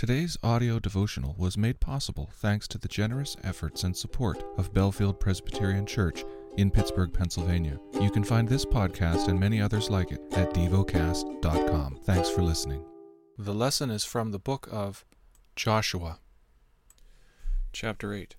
Today's audio devotional was made possible thanks to the generous efforts and support of Bellefield Presbyterian Church in Pittsburgh, Pennsylvania. You can find this podcast and many others like it at devocast.com. Thanks for listening. The lesson is from the book of Joshua, chapter 8.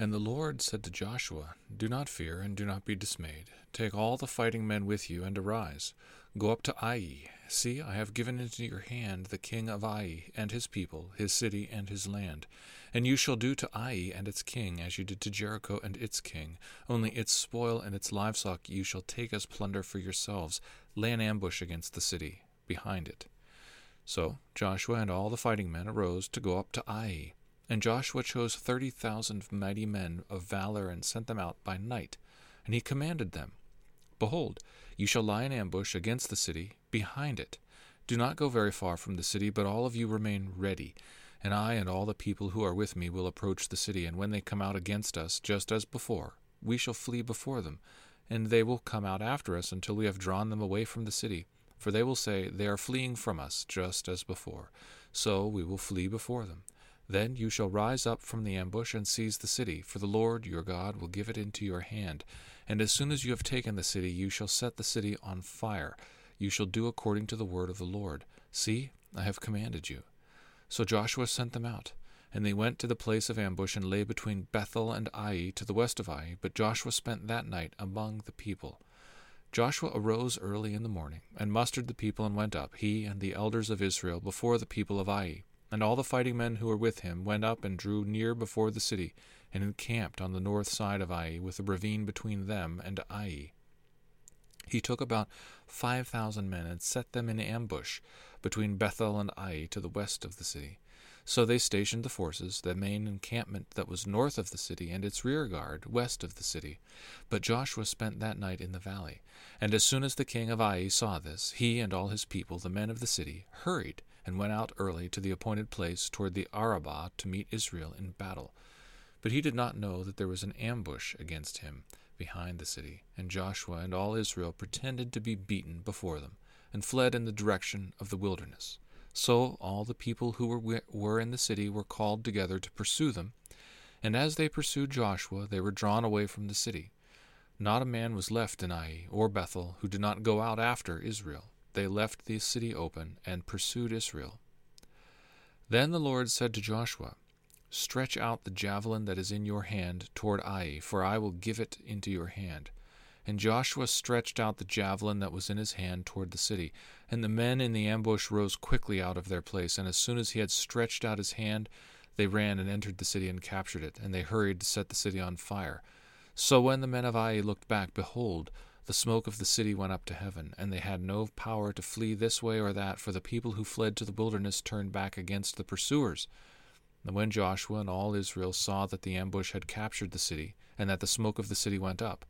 And the Lord said to Joshua, Do not fear and do not be dismayed. Take all the fighting men with you and arise. Go up to Ai. See, I have given into your hand the king of Ai and his people, his city and his land. And you shall do to Ai and its king as you did to Jericho and its king. Only its spoil and its livestock you shall take as plunder for yourselves. Lay an ambush against the city, behind it. So Joshua and all the fighting men arose to go up to Ai. And Joshua chose thirty thousand mighty men of valor and sent them out by night. And he commanded them Behold, you shall lie in ambush against the city, behind it. Do not go very far from the city, but all of you remain ready. And I and all the people who are with me will approach the city, and when they come out against us, just as before, we shall flee before them, and they will come out after us until we have drawn them away from the city. For they will say, They are fleeing from us, just as before. So we will flee before them. Then you shall rise up from the ambush and seize the city, for the Lord your God will give it into your hand. And as soon as you have taken the city, you shall set the city on fire. You shall do according to the word of the Lord. See, I have commanded you. So Joshua sent them out. And they went to the place of ambush and lay between Bethel and Ai to the west of Ai. But Joshua spent that night among the people. Joshua arose early in the morning, and mustered the people, and went up, he and the elders of Israel, before the people of Ai. And all the fighting men who were with him went up and drew near before the city, and encamped on the north side of Ai, with a ravine between them and Ai. He took about five thousand men and set them in ambush between Bethel and Ai to the west of the city. So they stationed the forces, the main encampment that was north of the city, and its rear guard west of the city. But Joshua spent that night in the valley. And as soon as the king of Ai saw this, he and all his people, the men of the city, hurried and went out early to the appointed place toward the Arabah to meet Israel in battle. But he did not know that there was an ambush against him behind the city, and Joshua and all Israel pretended to be beaten before them, and fled in the direction of the wilderness. So all the people who were, were in the city were called together to pursue them, and as they pursued Joshua, they were drawn away from the city. Not a man was left in Ai or Bethel who did not go out after Israel they left the city open and pursued Israel. Then the Lord said to Joshua, Stretch out the javelin that is in your hand toward Ai, for I will give it into your hand. And Joshua stretched out the javelin that was in his hand toward the city. And the men in the ambush rose quickly out of their place, and as soon as he had stretched out his hand, they ran and entered the city and captured it, and they hurried to set the city on fire. So when the men of Ai looked back, behold, the smoke of the city went up to heaven, and they had no power to flee this way or that, for the people who fled to the wilderness turned back against the pursuers. And when Joshua and all Israel saw that the ambush had captured the city, and that the smoke of the city went up,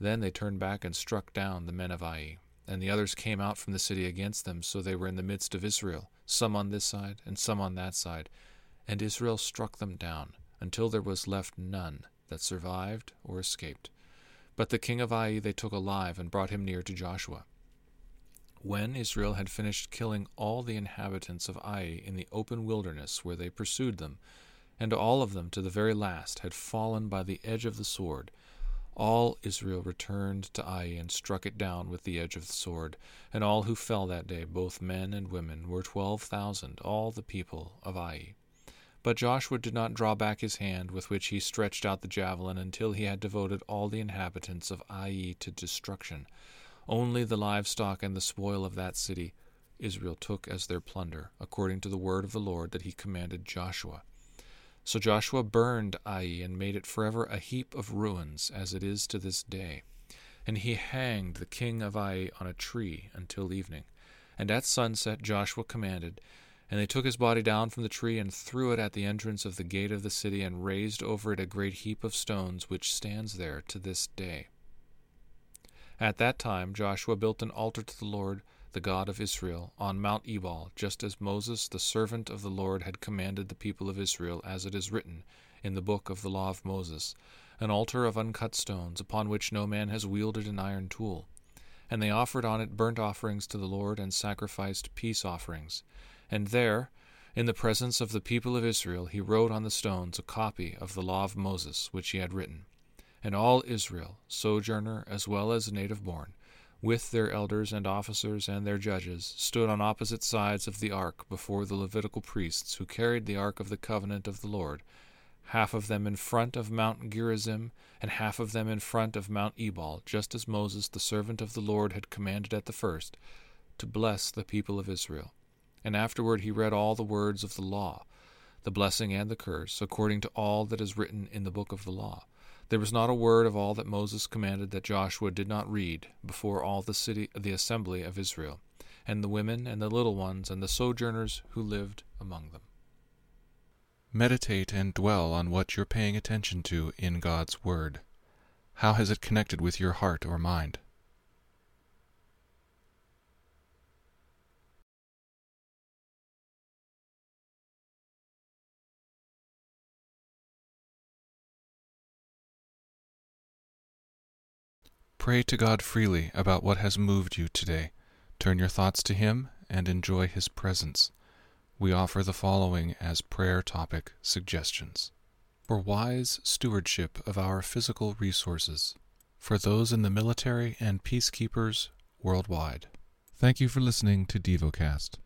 then they turned back and struck down the men of Ai. And the others came out from the city against them, so they were in the midst of Israel, some on this side and some on that side. And Israel struck them down, until there was left none that survived or escaped. But the king of Ai they took alive and brought him near to Joshua. When Israel had finished killing all the inhabitants of Ai in the open wilderness where they pursued them, and all of them to the very last had fallen by the edge of the sword, all Israel returned to Ai and struck it down with the edge of the sword, and all who fell that day, both men and women, were twelve thousand, all the people of Ai. But Joshua did not draw back his hand with which he stretched out the javelin until he had devoted all the inhabitants of Ai to destruction. Only the livestock and the spoil of that city Israel took as their plunder, according to the word of the Lord that he commanded Joshua. So Joshua burned Ai and made it forever a heap of ruins, as it is to this day. And he hanged the king of Ai on a tree until evening. And at sunset Joshua commanded, and they took his body down from the tree and threw it at the entrance of the gate of the city and raised over it a great heap of stones which stands there to this day. At that time Joshua built an altar to the Lord, the God of Israel, on Mount Ebal, just as Moses, the servant of the Lord, had commanded the people of Israel, as it is written in the book of the law of Moses, an altar of uncut stones, upon which no man has wielded an iron tool. And they offered on it burnt offerings to the Lord and sacrificed peace offerings. And there, In the presence of the people of Israel, he wrote on the stones a copy of the law of Moses, which he had written. And all Israel, sojourner as well as native born, with their elders and officers and their judges, stood on opposite sides of the ark before the Levitical priests who carried the ark of the covenant of the Lord, half of them in front of Mount Gerizim, and half of them in front of Mount Ebal, just as Moses the servant of the Lord had commanded at the first, to bless the people of Israel. And afterward he read all the words of the law, the blessing and the curse, according to all that is written in the book of the law. There was not a word of all that Moses commanded that Joshua did not read before all the city the assembly of Israel, and the women and the little ones and the sojourners who lived among them. Meditate and dwell on what you're paying attention to in God's Word. How has it connected with your heart or mind? Pray to God freely about what has moved you today. Turn your thoughts to Him and enjoy His presence. We offer the following as prayer topic suggestions for wise stewardship of our physical resources, for those in the military and peacekeepers worldwide. Thank you for listening to DevoCast.